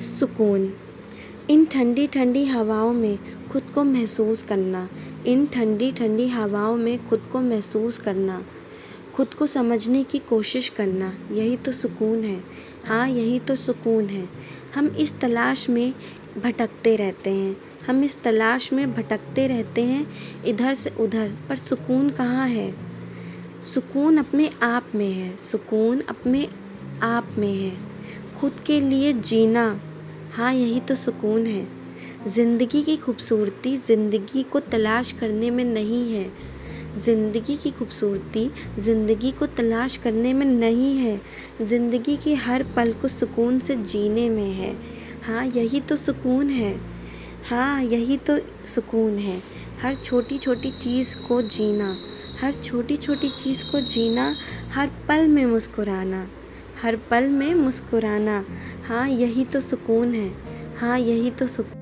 सुकून। इन ठंडी ठंडी हवाओं में खुद को महसूस करना। इन ठंडी ठंडी हवाओं में खुद को महसूस करना। खुद को समझने की कोशिश करना, यही तो सुकून है। हाँ यही तो सुकून है। हम इस तलाश में भटकते रहते हैं। हम इस तलाश में भटकते रहते हैं इधर से उधर, पर सुकून कहाँ है? सुकून अपने आप में है। सुकून अपने आप में है। खुद के लिए जीना हाँ यही तो सुकून है। ज़िंदगी की खूबसूरती ज़िंदगी को तलाश करने में नहीं है। ज़िंदगी की खूबसूरती ज़िंदगी को तलाश करने में नहीं है। ज़िंदगी के हर पल को सुकून से जीने में है। हाँ यही तो सुकून है। हाँ यही तो सुकून है। हर छोटी छोटी चीज़ को जीना, हर छोटी छोटी चीज़ को जीना, हर पल में मुस्कुराना। हर पल में मुस्कुराना। हाँ यही तो सुकून है। हाँ यही तो सुकून।